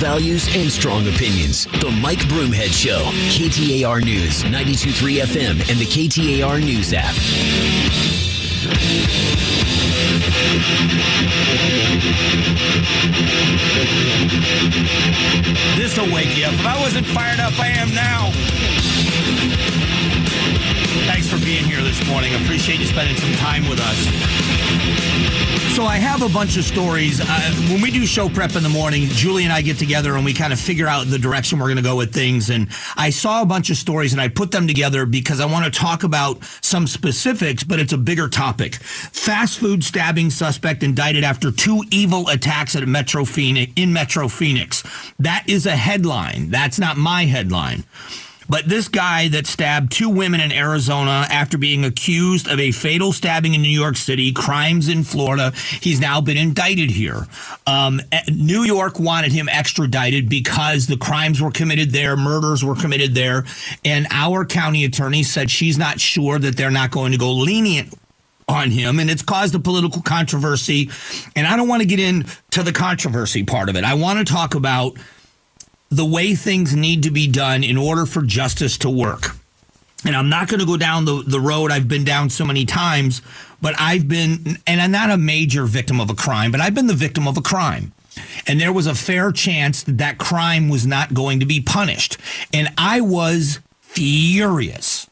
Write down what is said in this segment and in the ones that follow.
values and strong opinions. The Mike Broomhead Show, KTAR News, 92.3 FM, and the KTAR News app. This'll wake you up. If I wasn't fired up, I am now. Thanks for being here this morning. Appreciate you spending some time with us. So I have a bunch of stories. Uh, when we do show prep in the morning, Julie and I get together and we kind of figure out the direction we're going to go with things. And I saw a bunch of stories and I put them together because I want to talk about some specifics, but it's a bigger topic. Fast food stabbing suspect indicted after two evil attacks at Metro Phoenix in Metro Phoenix. That is a headline. That's not my headline. But this guy that stabbed two women in Arizona after being accused of a fatal stabbing in New York City, crimes in Florida, he's now been indicted here. Um, New York wanted him extradited because the crimes were committed there, murders were committed there, and our county attorney said she's not sure that they're not going to go lenient on him and it's caused a political controversy and I don't want to get into the controversy part of it. I want to talk about the way things need to be done in order for justice to work. And I'm not going to go down the, the road I've been down so many times, but I've been, and I'm not a major victim of a crime, but I've been the victim of a crime. And there was a fair chance that that crime was not going to be punished. And I was furious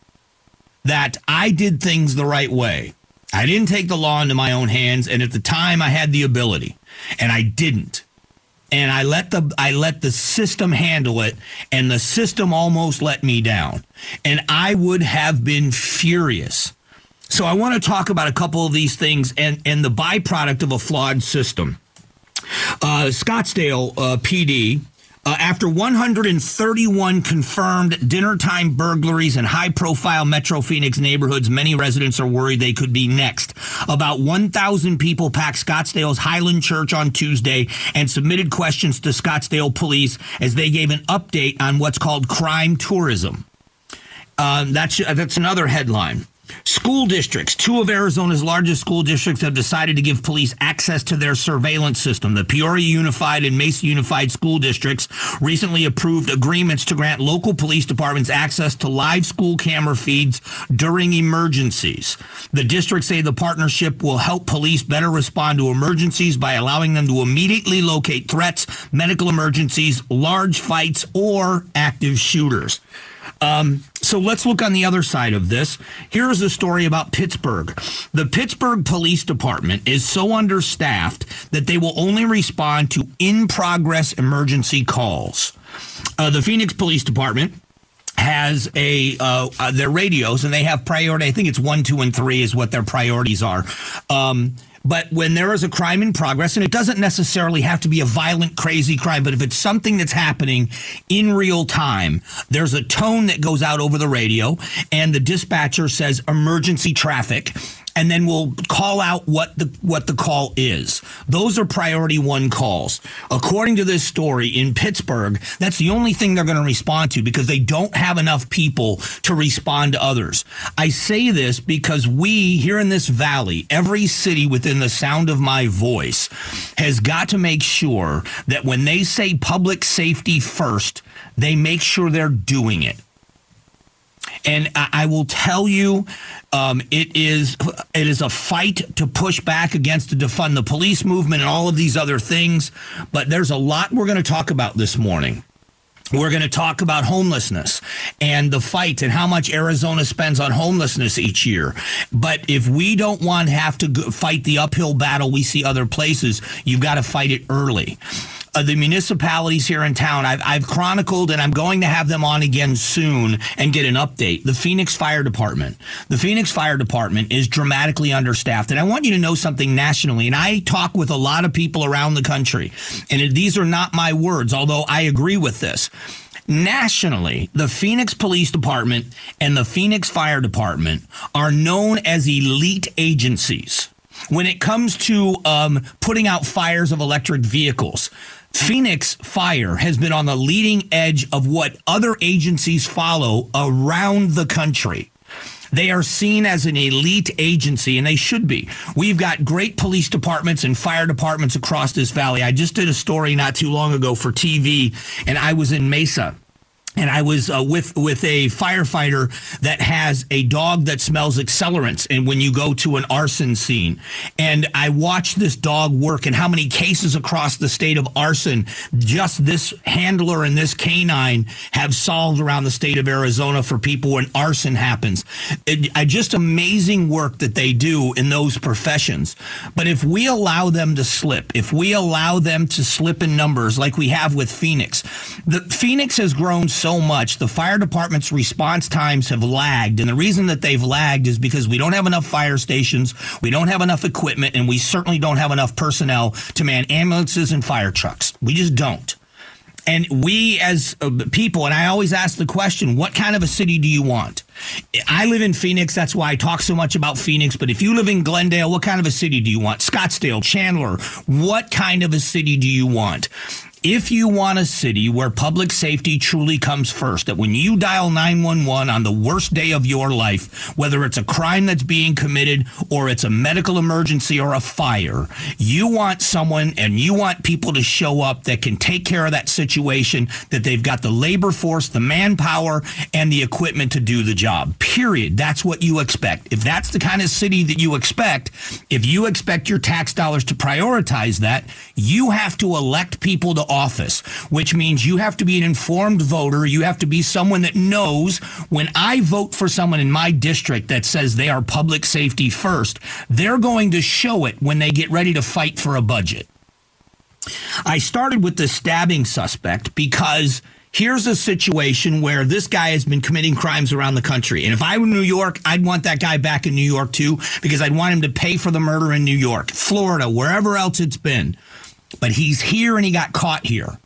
that I did things the right way. I didn't take the law into my own hands. And at the time, I had the ability, and I didn't and I let the I let the system handle it and the system almost let me down and I would have been furious. So I want to talk about a couple of these things and and the byproduct of a flawed system. Uh, Scottsdale uh, PD uh, after 131 confirmed dinner time burglaries in high profile Metro Phoenix neighborhoods, many residents are worried they could be next. About 1,000 people packed Scottsdale's Highland Church on Tuesday and submitted questions to Scottsdale police as they gave an update on what's called crime tourism. Um, that's, that's another headline. School districts, two of Arizona's largest school districts, have decided to give police access to their surveillance system. The Peoria Unified and Mesa Unified School Districts recently approved agreements to grant local police departments access to live school camera feeds during emergencies. The districts say the partnership will help police better respond to emergencies by allowing them to immediately locate threats, medical emergencies, large fights, or active shooters. Um, so let's look on the other side of this. Here's a story about Pittsburgh. The Pittsburgh Police Department is so understaffed that they will only respond to in progress emergency calls. Uh, the Phoenix Police Department has a uh, uh, their radios and they have priority. I think it's one, two, and three is what their priorities are. Um, but when there is a crime in progress, and it doesn't necessarily have to be a violent, crazy crime, but if it's something that's happening in real time, there's a tone that goes out over the radio, and the dispatcher says emergency traffic and then we'll call out what the what the call is. Those are priority one calls. According to this story in Pittsburgh, that's the only thing they're going to respond to because they don't have enough people to respond to others. I say this because we here in this valley, every city within the sound of my voice has got to make sure that when they say public safety first, they make sure they're doing it. And I, will tell you, um, it is it is a fight to push back against to defund the police movement and all of these other things. But there's a lot we're going to talk about this morning. We're going to talk about homelessness and the fight and how much Arizona spends on homelessness each year. But if we don't want to have to fight the uphill battle we see other places, you've got to fight it early uh, the municipalities here in town. I've, I've chronicled and I'm going to have them on again soon and get an update. The Phoenix Fire Department. The Phoenix Fire Department is dramatically understaffed. And I want you to know something nationally. And I talk with a lot of people around the country. And these are not my words, although I agree with this nationally, the Phoenix Police Department and the Phoenix Fire Department are known as elite agencies when it comes to um, putting out fires of electric vehicles. Phoenix Fire has been on the leading edge of what other agencies follow around the country. They are seen as an elite agency, and they should be. We've got great police departments and fire departments across this valley. I just did a story not too long ago for TV, and I was in Mesa and I was uh, with with a firefighter that has a dog that smells accelerants. And when you go to an arson scene, and I watched this dog work, and how many cases across the state of arson just this handler and this canine have solved around the state of Arizona for people when arson happens. It, just amazing work that they do in those professions. But if we allow them to slip, if we allow them to slip in numbers like we have with Phoenix, the Phoenix has grown so so much. The fire department's response times have lagged. And the reason that they've lagged is because we don't have enough fire stations, we don't have enough equipment, and we certainly don't have enough personnel to man ambulances and fire trucks. We just don't. And we as uh, people, and I always ask the question, what kind of a city do you want? I live in Phoenix. That's why I talk so much about Phoenix. But if you live in Glendale, what kind of a city do you want? Scottsdale, Chandler, what kind of a city do you want? If you want a city where public safety truly comes first, that when you dial 911 on the worst day of your life, whether it's a crime that's being committed or it's a medical emergency or a fire, you want someone and you want people to show up that can take care of that situation, that they've got the labor force, the manpower, and the equipment to do the job. Period. That's what you expect. If that's the kind of city that you expect, if you expect your tax dollars to prioritize that, you have to elect people to office, which means you have to be an informed voter. You have to be someone that knows when I vote for someone in my district that says they are public safety first, they're going to show it when they get ready to fight for a budget. I started with the stabbing suspect because here's a situation where this guy has been committing crimes around the country. And if I were in New York, I'd want that guy back in New York too, because I'd want him to pay for the murder in New York, Florida, wherever else it's been. But he's here and he got caught here.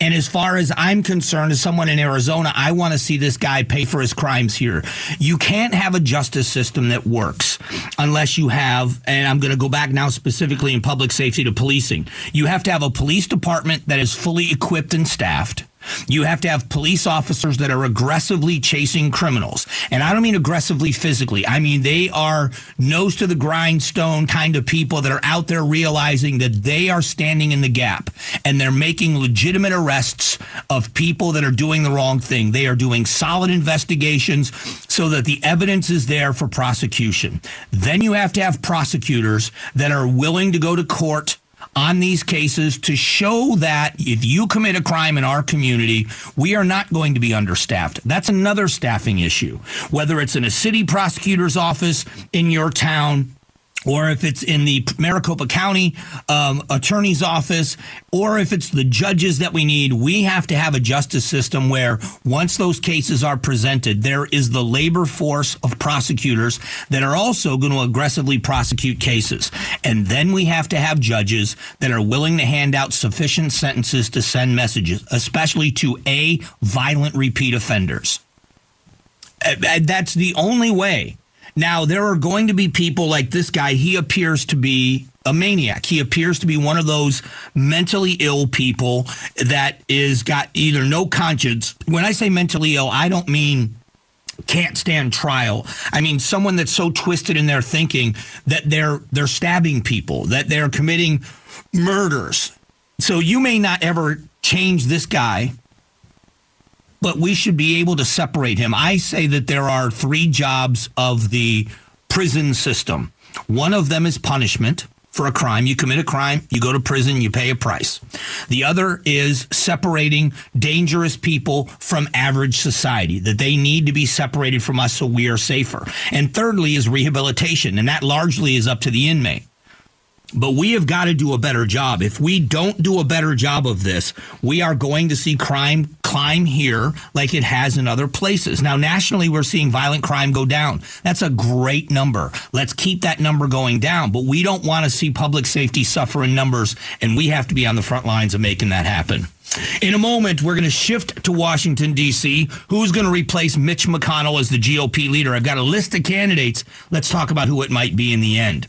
And as far as I'm concerned, as someone in Arizona, I want to see this guy pay for his crimes here. You can't have a justice system that works unless you have, and I'm going to go back now specifically in public safety to policing. You have to have a police department that is fully equipped and staffed. You have to have police officers that are aggressively chasing criminals. And I don't mean aggressively physically. I mean they are nose to the grindstone kind of people that are out there realizing that they are standing in the gap and they're making legitimate arrests of people that are doing the wrong thing. They are doing solid investigations so that the evidence is there for prosecution. Then you have to have prosecutors that are willing to go to court on these cases to show that if you commit a crime in our community, we are not going to be understaffed. That's another staffing issue. Whether it's in a city prosecutor's office in your town, or if it's in the Maricopa County um, Attorney's Office, or if it's the judges that we need, we have to have a justice system where once those cases are presented, there is the labor force of prosecutors that are also going to aggressively prosecute cases. And then we have to have judges that are willing to hand out sufficient sentences to send messages, especially to A, violent repeat offenders. That's the only way now, there are going to be people like this guy. He appears to be a maniac. He appears to be one of those mentally ill people that is got either no conscience. When I say mentally ill, I don't mean can't stand trial. I mean someone that's so twisted in their thinking that they're they're stabbing people, that they're committing murders. So you may not ever change this guy but we should be able to separate him. I say that there are three jobs of the prison system. One of them is punishment for a crime. You commit a crime, you go to prison, you pay a price. The other is separating dangerous people from average society, that they need to be separated from us so we are safer. And thirdly is rehabilitation, and that largely is up to the inmate. But we have got to do a better job. If we don't do a better job of this, we are going to see crime climb here like it has in other places. Now, nationally, we're seeing violent crime go down. That's a great number. Let's keep that number going down. But we don't want to see public safety suffer in numbers, and we have to be on the front lines of making that happen. In a moment, we're going to shift to Washington, D.C. Who's going to replace Mitch McConnell as the GOP leader? I've got a list of candidates. Let's talk about who it might be in the end.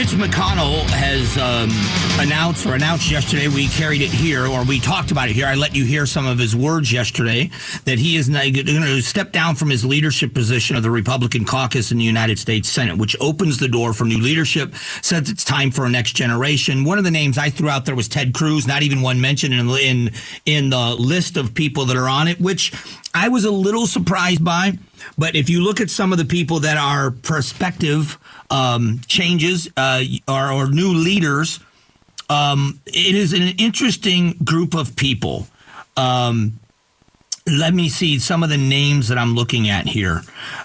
Mitch McConnell has um, announced or announced yesterday. We carried it here, or we talked about it here. I let you hear some of his words yesterday that he is going to step down from his leadership position of the Republican caucus in the United States Senate, which opens the door for new leadership. Says it's time for a next generation. One of the names I threw out there was Ted Cruz. Not even one mentioned in in in the list of people that are on it, which I was a little surprised by. But if you look at some of the people that are prospective um, changes uh, or, or, new leaders, um, it is an interesting group of people. Um, let me see some of the names that I'm looking at here.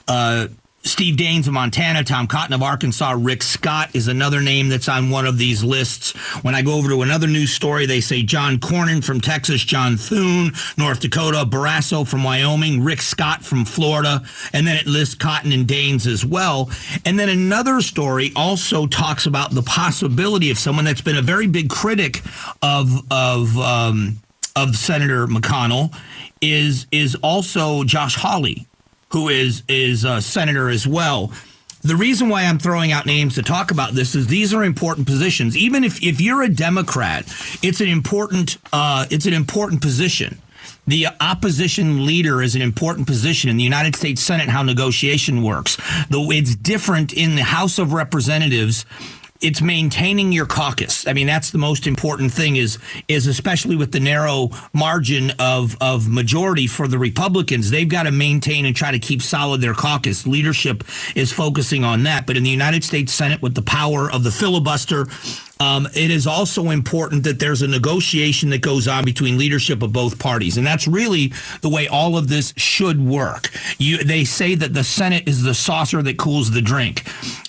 Uh, Steve Daines of Montana, Tom Cotton of Arkansas, Rick Scott is another name that's on one of these lists. When I go over to another news story, they say John Cornyn from Texas, John Thune, North Dakota, Barrasso from Wyoming, Rick Scott from Florida, and then it lists Cotton and Daines as well. And then another story also talks about the possibility of someone that's been a very big critic of of um, of Senator McConnell is is also Josh Hawley who is is a senator as well. The reason why I'm throwing out names to talk about this is these are important positions. Even if, if you're a Democrat, it's an important uh, it's an important position. The opposition leader is an important position in the United States Senate. How negotiation works, though it's different in the House of Representatives it's maintaining your caucus. I mean, that's the most important thing is is especially with the narrow margin of of majority for the Republicans, they've got to maintain and try to keep solid their caucus. Leadership is focusing on that, but in the United States Senate with the power of the filibuster um, it is also important that there's a negotiation that goes on between leadership of both parties, and that's really the way all of this should work. You, they say that the Senate is the saucer that cools the drink,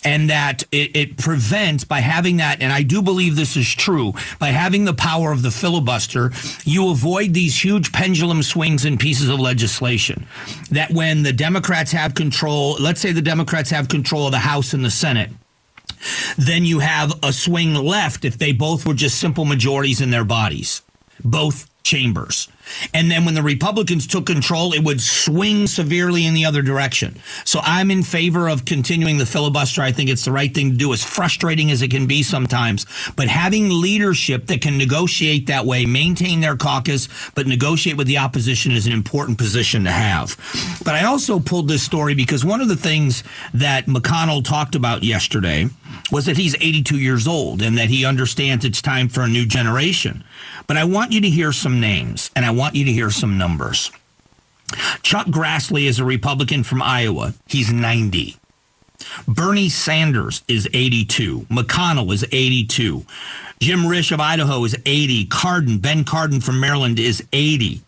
and that it, it prevents by having that. And I do believe this is true by having the power of the filibuster, you avoid these huge pendulum swings in pieces of legislation. That when the Democrats have control, let's say the Democrats have control of the House and the Senate then you have a swing left if they both were just simple majorities in their bodies, both chambers. And then when the Republicans took control, it would swing severely in the other direction. So I'm in favor of continuing the filibuster. I think it's the right thing to do, as frustrating as it can be sometimes. But having leadership that can negotiate that way, maintain their caucus, but negotiate with the opposition is an important position to have. But I also pulled this story because one of the things that McConnell talked about yesterday was that he's 82 years old and that he understands it's time for a new generation. But I want you to hear some names and I want you to hear some numbers. Chuck Grassley is a Republican from Iowa. He's 90. Bernie Sanders is 82. McConnell is 82. Jim Risch of Idaho is 80. Cardin, Ben Cardin from Maryland is 80.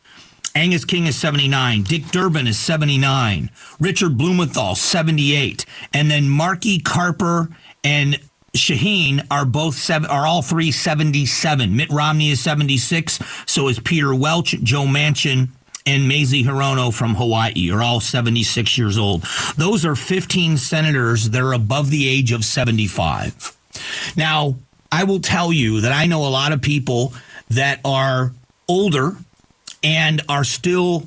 Angus King is 79. Dick Durbin is 79. Richard Blumenthal, 78. And then Markey Carper and Shaheen are both seven, are all three 77. Mitt Romney is 76. So is Peter Welch, Joe Manchin, and Mazie Hirono from Hawaii are all 76 years old. Those are 15 senators that are above the age of 75. Now, I will tell you that I know a lot of people that are older and are still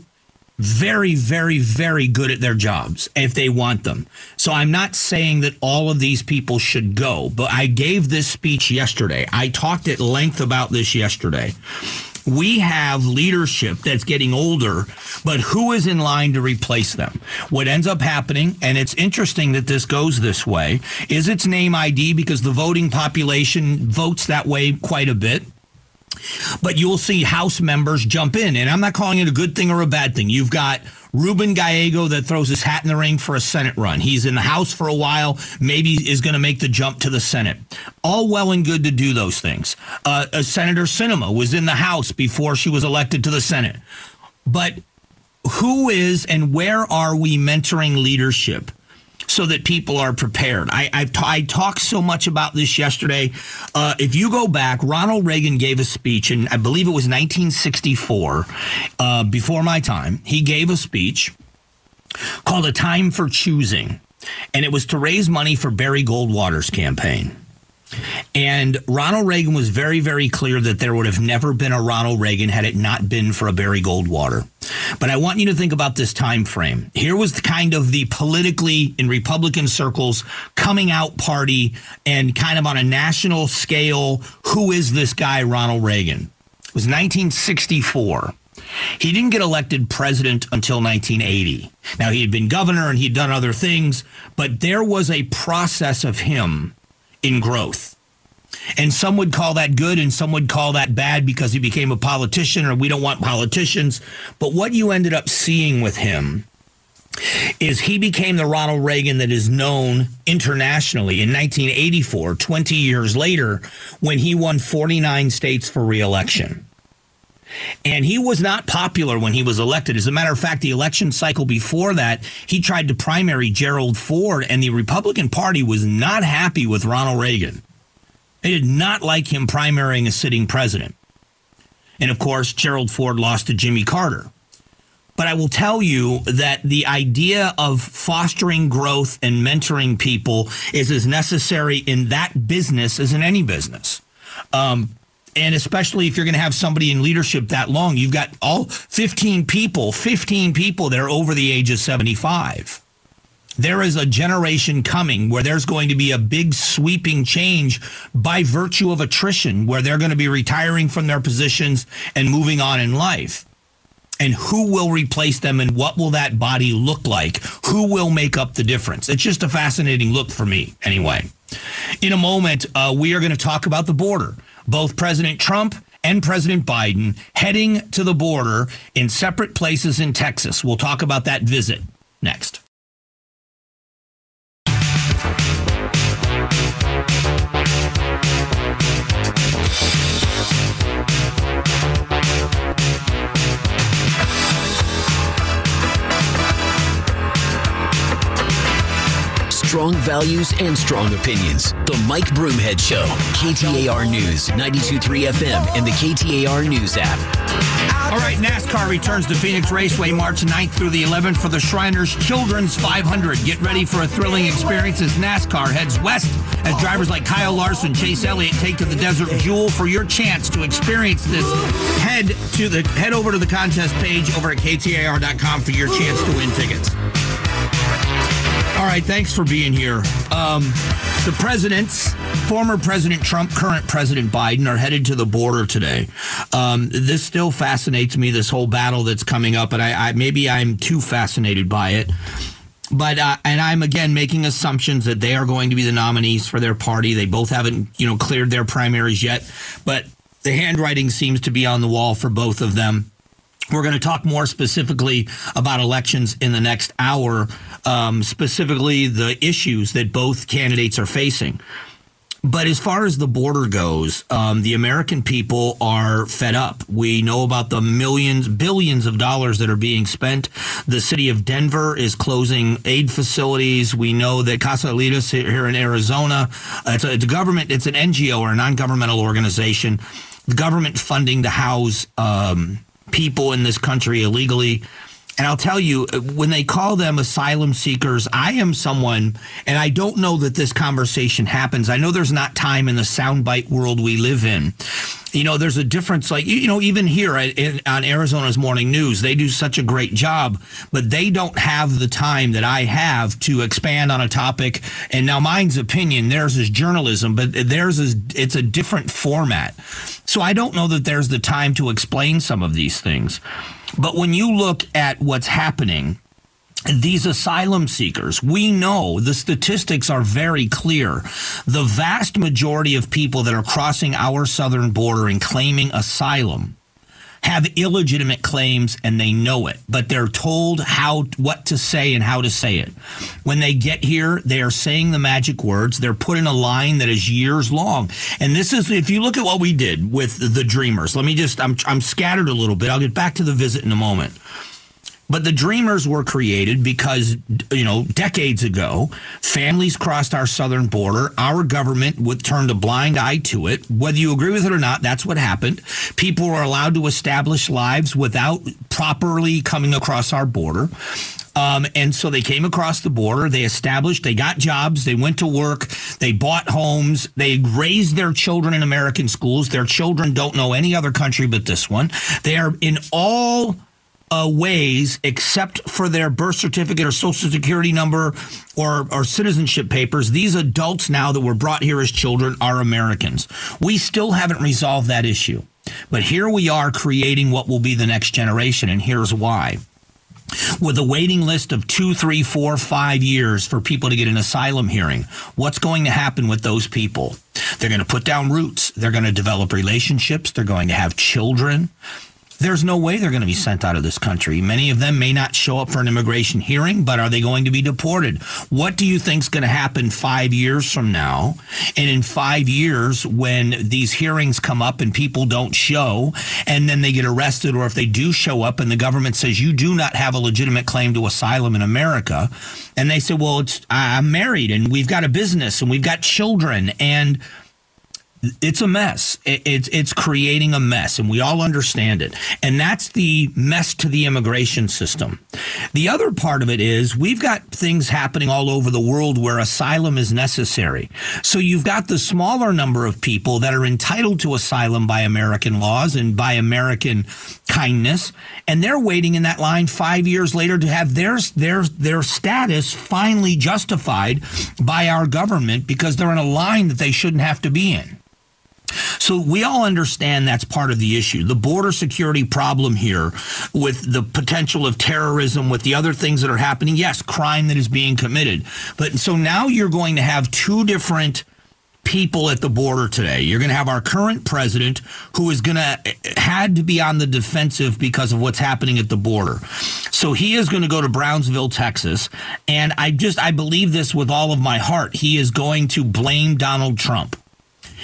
very, very, very good at their jobs if they want them. So I'm not saying that all of these people should go, but I gave this speech yesterday. I talked at length about this yesterday. We have leadership that's getting older, but who is in line to replace them? What ends up happening, and it's interesting that this goes this way, is its name ID because the voting population votes that way quite a bit. But you'll see House members jump in, and I'm not calling it a good thing or a bad thing. You've got Ruben Gallego that throws his hat in the ring for a Senate run. He's in the House for a while, maybe is going to make the jump to the Senate. All well and good to do those things. Uh, uh, Senator Sinema was in the House before she was elected to the Senate. But who is and where are we mentoring leadership? So that people are prepared. I, I've t- I talked so much about this yesterday. Uh, if you go back, Ronald Reagan gave a speech, and I believe it was 1964, uh, before my time. He gave a speech called A Time for Choosing, and it was to raise money for Barry Goldwater's campaign. And Ronald Reagan was very, very clear that there would have never been a Ronald Reagan had it not been for a Barry Goldwater. But I want you to think about this time frame. Here was the kind of the politically in Republican circles coming out party and kind of on a national scale, who is this guy, Ronald Reagan? It was 1964. He didn't get elected president until 1980. Now, he had been governor and he'd done other things, but there was a process of him in growth. And some would call that good and some would call that bad because he became a politician or we don't want politicians. But what you ended up seeing with him is he became the Ronald Reagan that is known internationally in 1984, 20 years later, when he won 49 states for reelection. And he was not popular when he was elected. As a matter of fact, the election cycle before that, he tried to primary Gerald Ford, and the Republican Party was not happy with Ronald Reagan. They did not like him primarying a sitting president. And of course, Gerald Ford lost to Jimmy Carter. But I will tell you that the idea of fostering growth and mentoring people is as necessary in that business as in any business. Um, and especially if you're going to have somebody in leadership that long, you've got all 15 people, 15 people that are over the age of 75. There is a generation coming where there's going to be a big sweeping change by virtue of attrition, where they're going to be retiring from their positions and moving on in life. And who will replace them and what will that body look like? Who will make up the difference? It's just a fascinating look for me, anyway. In a moment, uh, we are going to talk about the border both President Trump and President Biden heading to the border in separate places in Texas. We'll talk about that visit next. Strong values and strong opinions. The Mike Broomhead Show, KTAR News, 92.3 FM, and the KTAR News app. All right, NASCAR returns to Phoenix Raceway March 9th through the 11th for the Shriners Children's 500. Get ready for a thrilling experience as NASCAR heads west as drivers like Kyle Larson, Chase Elliott take to the Desert Jewel for your chance to experience this. Head to the head over to the contest page over at ktar.com for your chance to win tickets. All right, thanks for being here. Um, the presidents, former President Trump, current President Biden, are headed to the border today. Um, this still fascinates me. This whole battle that's coming up, and I, I maybe I'm too fascinated by it. But uh, and I'm again making assumptions that they are going to be the nominees for their party. They both haven't, you know, cleared their primaries yet, but the handwriting seems to be on the wall for both of them. We're going to talk more specifically about elections in the next hour, um, specifically the issues that both candidates are facing. But as far as the border goes, um, the American people are fed up. We know about the millions, billions of dollars that are being spent. The city of Denver is closing aid facilities. We know that Casa Casas here in Arizona, uh, it's a, it's a government, it's an NGO or a non-governmental organization. The government funding to house um, people in this country illegally. And I'll tell you, when they call them asylum seekers, I am someone, and I don't know that this conversation happens. I know there's not time in the soundbite world we live in. You know, there's a difference. Like, you know, even here in, on Arizona's morning news, they do such a great job, but they don't have the time that I have to expand on a topic. And now mine's opinion, theirs is journalism, but theirs is, it's a different format. So I don't know that there's the time to explain some of these things. But when you look at what's happening, these asylum seekers, we know the statistics are very clear. The vast majority of people that are crossing our southern border and claiming asylum have illegitimate claims and they know it, but they're told how what to say and how to say it. When they get here, they are saying the magic words. They're put in a line that is years long. And this is if you look at what we did with the dreamers. Let me just I'm I'm scattered a little bit. I'll get back to the visit in a moment. But the Dreamers were created because, you know, decades ago, families crossed our southern border. Our government would turn a blind eye to it. Whether you agree with it or not, that's what happened. People were allowed to establish lives without properly coming across our border. Um, and so they came across the border. They established, they got jobs, they went to work, they bought homes, they raised their children in American schools. Their children don't know any other country but this one. They are in all uh, ways, except for their birth certificate or social security number or, or citizenship papers, these adults now that were brought here as children are Americans. We still haven't resolved that issue. But here we are creating what will be the next generation, and here's why. With a waiting list of two, three, four, five years for people to get an asylum hearing, what's going to happen with those people? They're going to put down roots. They're going to develop relationships. They're going to have children there's no way they're going to be sent out of this country. Many of them may not show up for an immigration hearing, but are they going to be deported? What do you think is going to happen five years from now? And in five years, when these hearings come up and people don't show, and then they get arrested, or if they do show up and the government says you do not have a legitimate claim to asylum in America, and they say, well, it's I'm married and we've got a business and we've got children and it's a mess. It's it's creating a mess, and we all understand it. And that's the mess to the immigration system. The other part of it is we've got things happening all over the world where asylum is necessary. So you've got the smaller number of people that are entitled to asylum by American laws and by American kindness, and they're waiting in that line five years later to have their their their status finally justified by our government because they're in a line that they shouldn't have to be in. So we all understand that's part of the issue. The border security problem here with the potential of terrorism, with the other things that are happening. Yes, crime that is being committed. But so now you're going to have two different people at the border today. You're going to have our current president who is going to had to be on the defensive because of what's happening at the border. So he is going to go to Brownsville, Texas, and I just I believe this with all of my heart. He is going to blame Donald Trump.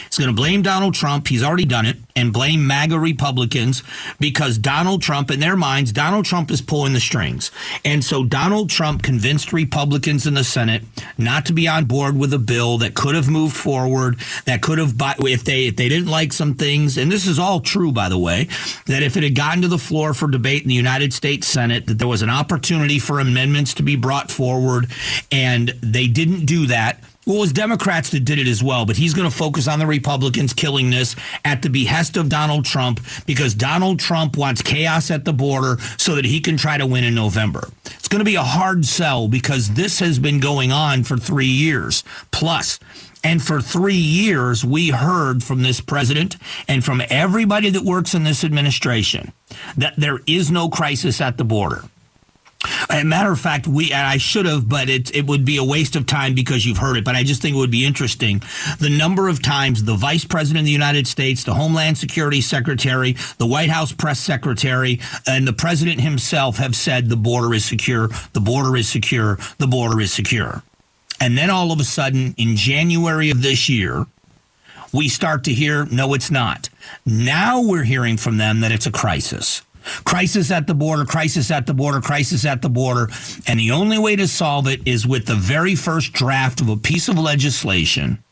He's going to blame Donald Trump. He's already done it and blame MAGA Republicans because Donald Trump, in their minds, Donald Trump is pulling the strings. And so Donald Trump convinced Republicans in the Senate not to be on board with a bill that could have moved forward, that could have, if they, if they didn't like some things, and this is all true, by the way, that if it had gotten to the floor for debate in the United States Senate, that there was an opportunity for amendments to be brought forward, and they didn't do that well, it was Democrats that did it as well, but he's going to focus on the Republicans killing this at the behest of Donald Trump because Donald Trump wants chaos at the border so that he can try to win in November. It's going to be a hard sell because this has been going on for three years plus. And for three years, we heard from this president and from everybody that works in this administration that there is no crisis at the border. A matter of fact, we I should have, but it it would be a waste of time because you've heard it. But I just think it would be interesting the number of times the Vice President of the United States, the Homeland Security Secretary, the White House Press Secretary, and the President himself have said the border is secure, the border is secure, the border is secure. And then all of a sudden, in January of this year, we start to hear, no, it's not. Now we're hearing from them that it's a crisis. Crisis at the border, crisis at the border, crisis at the border. And the only way to solve it is with the very first draft of a piece of legislation.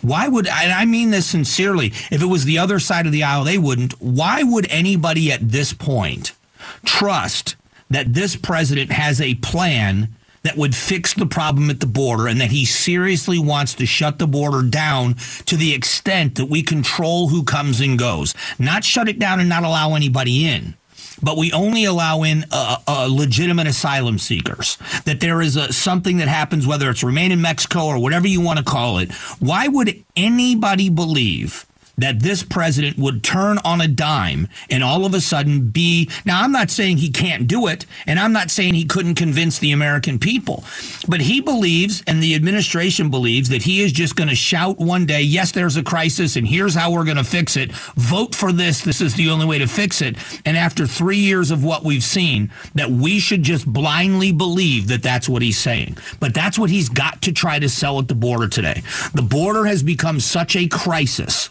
Why would, and I mean this sincerely, if it was the other side of the aisle, they wouldn't. Why would anybody at this point trust that this president has a plan that would fix the problem at the border and that he seriously wants to shut the border down to the extent that we control who comes and goes. Not shut it down and not allow anybody in but we only allow in legitimate asylum seekers. That there is a, something that happens, whether it's remain in Mexico or whatever you want to call it. Why would anybody believe that this president would turn on a dime and all of a sudden be. Now, I'm not saying he can't do it, and I'm not saying he couldn't convince the American people, but he believes, and the administration believes, that he is just going to shout one day, yes, there's a crisis, and here's how we're going to fix it. Vote for this. This is the only way to fix it. And after three years of what we've seen, that we should just blindly believe that that's what he's saying. But that's what he's got to try to sell at the border today. The border has become such a crisis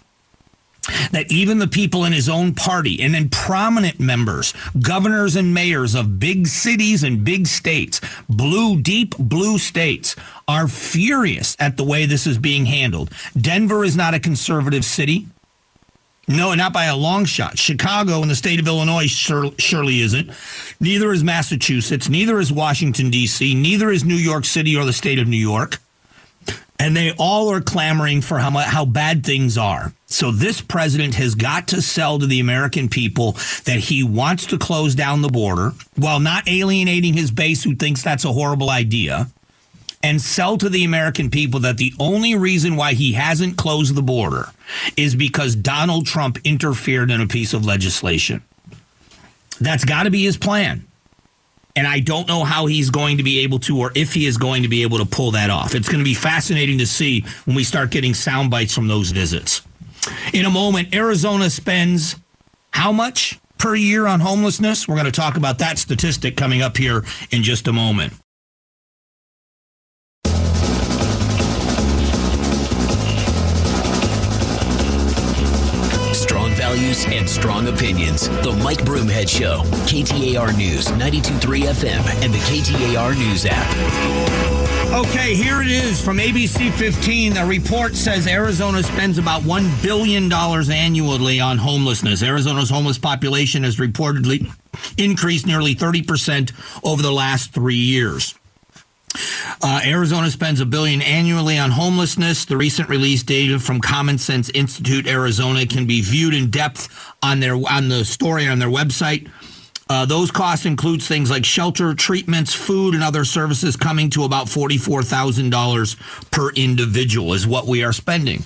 that even the people in his own party and then prominent members, governors and mayors of big cities and big states, blue, deep blue states, are furious at the way this is being handled. Denver is not a conservative city. No, not by a long shot. Chicago and the state of Illinois sure, surely isn't. Neither is Massachusetts. Neither is Washington, D.C. Neither is New York City or the state of New York. And they all are clamoring for how, how bad things are. So this president has got to sell to the American people that he wants to close down the border while not alienating his base who thinks that's a horrible idea and sell to the American people that the only reason why he hasn't closed the border is because Donald Trump interfered in a piece of legislation. That's got to be his plan. And I don't know how he's going to be able to, or if he is going to be able to pull that off. It's going to be fascinating to see when we start getting sound bites from those visits. In a moment, Arizona spends how much per year on homelessness? We're going to talk about that statistic coming up here in just a moment. Values and strong opinions. The Mike Broomhead Show, KTAR News, 92.3 FM, and the KTAR News app. Okay, here it is from ABC 15. The report says Arizona spends about $1 billion annually on homelessness. Arizona's homeless population has reportedly increased nearly 30% over the last three years. Uh, Arizona spends a billion annually on homelessness. The recent release data from Common Sense Institute Arizona can be viewed in depth on their on the story on their website. Uh, those costs includes things like shelter, treatments, food, and other services, coming to about forty-four thousand dollars per individual is what we are spending.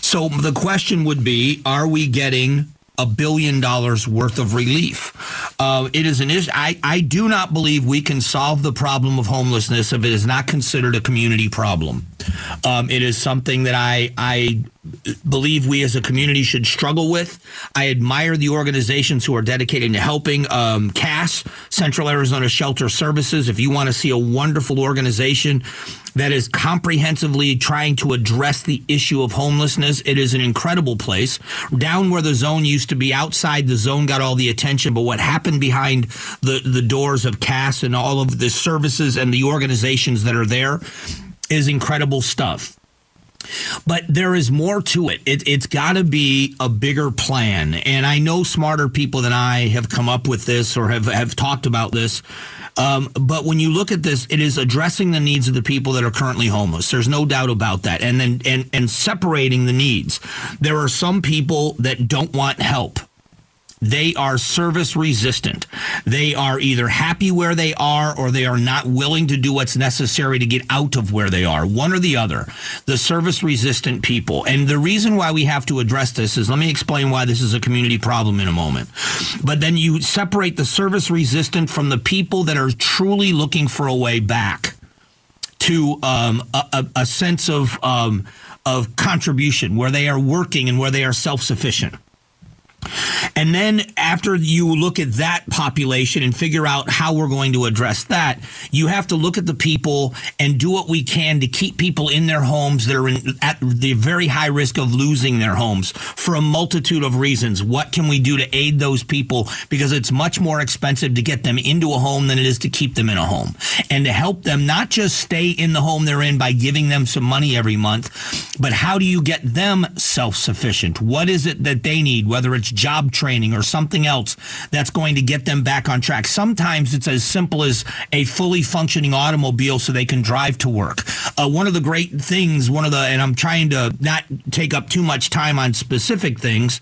So the question would be: Are we getting a billion dollars worth of relief. Uh, it is an issue. I, I do not believe we can solve the problem of homelessness if it is not considered a community problem. Um, it is something that I I believe we as a community should struggle with. I admire the organizations who are dedicated to helping. Um, CASS, Central Arizona Shelter Services. If you want to see a wonderful organization that is comprehensively trying to address the issue of homelessness, it is an incredible place. Down where the zone used to be, outside the zone got all the attention, but what happened behind the, the doors of CASS and all of the services and the organizations that are there is incredible stuff. But there is more to it. it has got to be a bigger plan. And I know smarter people than I have come up with this or have, have talked about this. Um, but when you look at this, it is addressing the needs of the people that are currently homeless. There's no doubt about that. And then and, and separating the needs. There are some people that don't want help. They are service resistant. They are either happy where they are or they are not willing to do what's necessary to get out of where they are. One or the other. The service resistant people. And the reason why we have to address this is let me explain why this is a community problem in a moment. But then you separate the service resistant from the people that are truly looking for a way back to um, a, a, sense of um, of contribution, where they are working and where they are self sufficient. And then after you look at that population and figure out how we're going to address that, you have to look at the people and do what we can to keep people in their homes that are in, at the very high risk of losing their homes for a multitude of reasons. What can we do to aid those people? Because it's much more expensive to get them into a home than it is to keep them in a home. And to help them not just stay in the home they're in by giving them some money every month, but how do you get them self sufficient? What is it that they need, whether it's job training or something else that's going to get them back on track. Sometimes it's as simple as a fully functioning automobile so they can drive to work. Uh, one of the great things, one of the, and I'm trying to not take up too much time on specific things,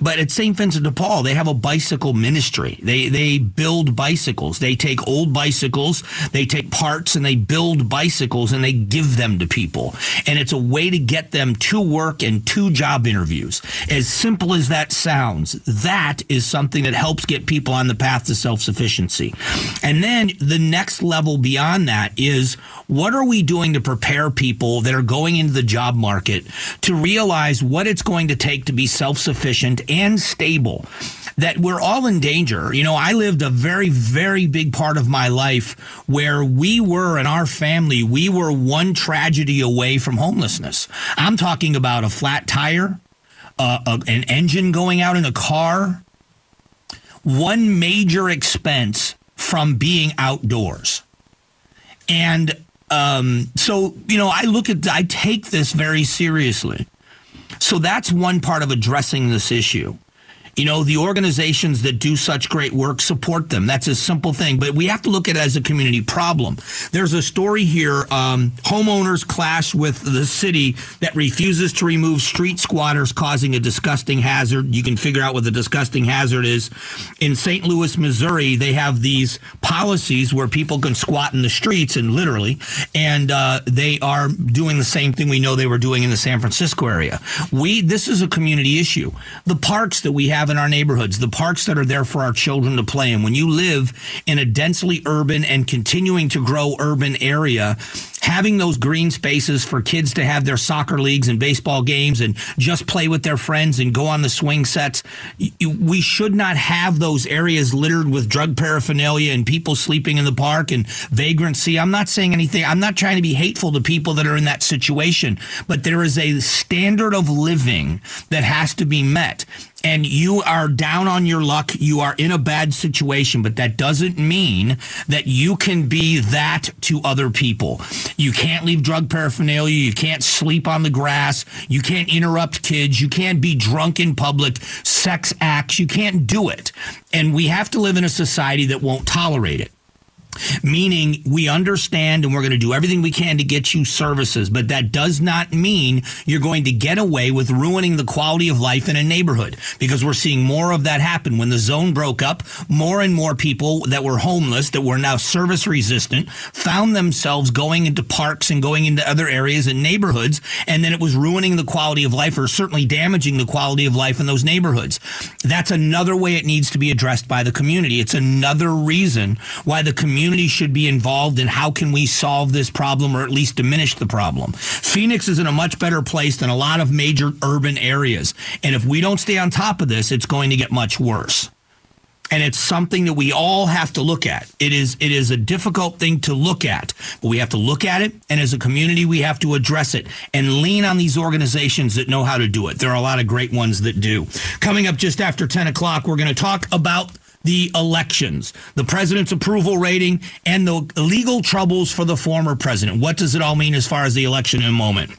but at St. Vincent de Paul, they have a bicycle ministry. They they build bicycles. They take old bicycles, they take parts and they build bicycles and they give them to people. And it's a way to get them to work and to job interviews. As simple as that sounds, that is something that helps get people on the path to self-sufficiency. And then the next level beyond that is what are we doing to prepare people that are going into the job market to realize what it's going to take to be self-sufficient and stable that we're all in danger. You know, I lived a very, very big part of my life where we were in our family, we were one tragedy away from homelessness. I'm talking about a flat tire, uh, a, an engine going out in a car, one major expense from being outdoors. And um, so, you know, I look at, I take this very seriously. So that's one part of addressing this issue. You know, the organizations that do such great work support them. That's a simple thing, but we have to look at it as a community problem. There's a story here um, homeowners clash with the city that refuses to remove street squatters, causing a disgusting hazard. You can figure out what the disgusting hazard is. In St. Louis, Missouri, they have these policies where people can squat in the streets and literally, and uh, they are doing the same thing we know they were doing in the San Francisco area. We, this is a community issue. The parks that we have have in our neighborhoods, the parks that are there for our children to play in. When you live in a densely urban and continuing to grow urban area, having those green spaces for kids to have their soccer leagues and baseball games and just play with their friends and go on the swing sets. We should not have those areas littered with drug paraphernalia and people sleeping in the park and vagrancy. I'm not saying anything. I'm not trying to be hateful to people that are in that situation, but there is a standard of living that has to be met and you are down on your luck, you are in a bad situation, but that doesn't mean that you can be that to other people. You can't leave drug paraphernalia, you can't sleep on the grass, you can't interrupt kids, you can't be drunk in public, sex acts, you can't do it. And we have to live in a society that won't tolerate it meaning we understand and we're going to do everything we can to get you services, but that does not mean you're going to get away with ruining the quality of life in a neighborhood because we're seeing more of that happen. When the zone broke up, more and more people that were homeless, that were now service resistant, found themselves going into parks and going into other areas and neighborhoods, and then it was ruining the quality of life or certainly damaging the quality of life in those neighborhoods. That's another way it needs to be addressed by the community. It's another reason why the community community should be involved in how can we solve this problem or at least diminish the problem. Phoenix is in a much better place than a lot of major urban areas. And if we don't stay on top of this, it's going to get much worse and it's something that we all have to look at. It is it is a difficult thing to look at, but we have to look at it and as a community we have to address it and lean on these organizations that know how to do it. There are a lot of great ones that do. Coming up just after 10 o'clock, we're going to talk about the elections, the president's approval rating, and the legal troubles for the former president. What does it all mean as far as the election in a moment?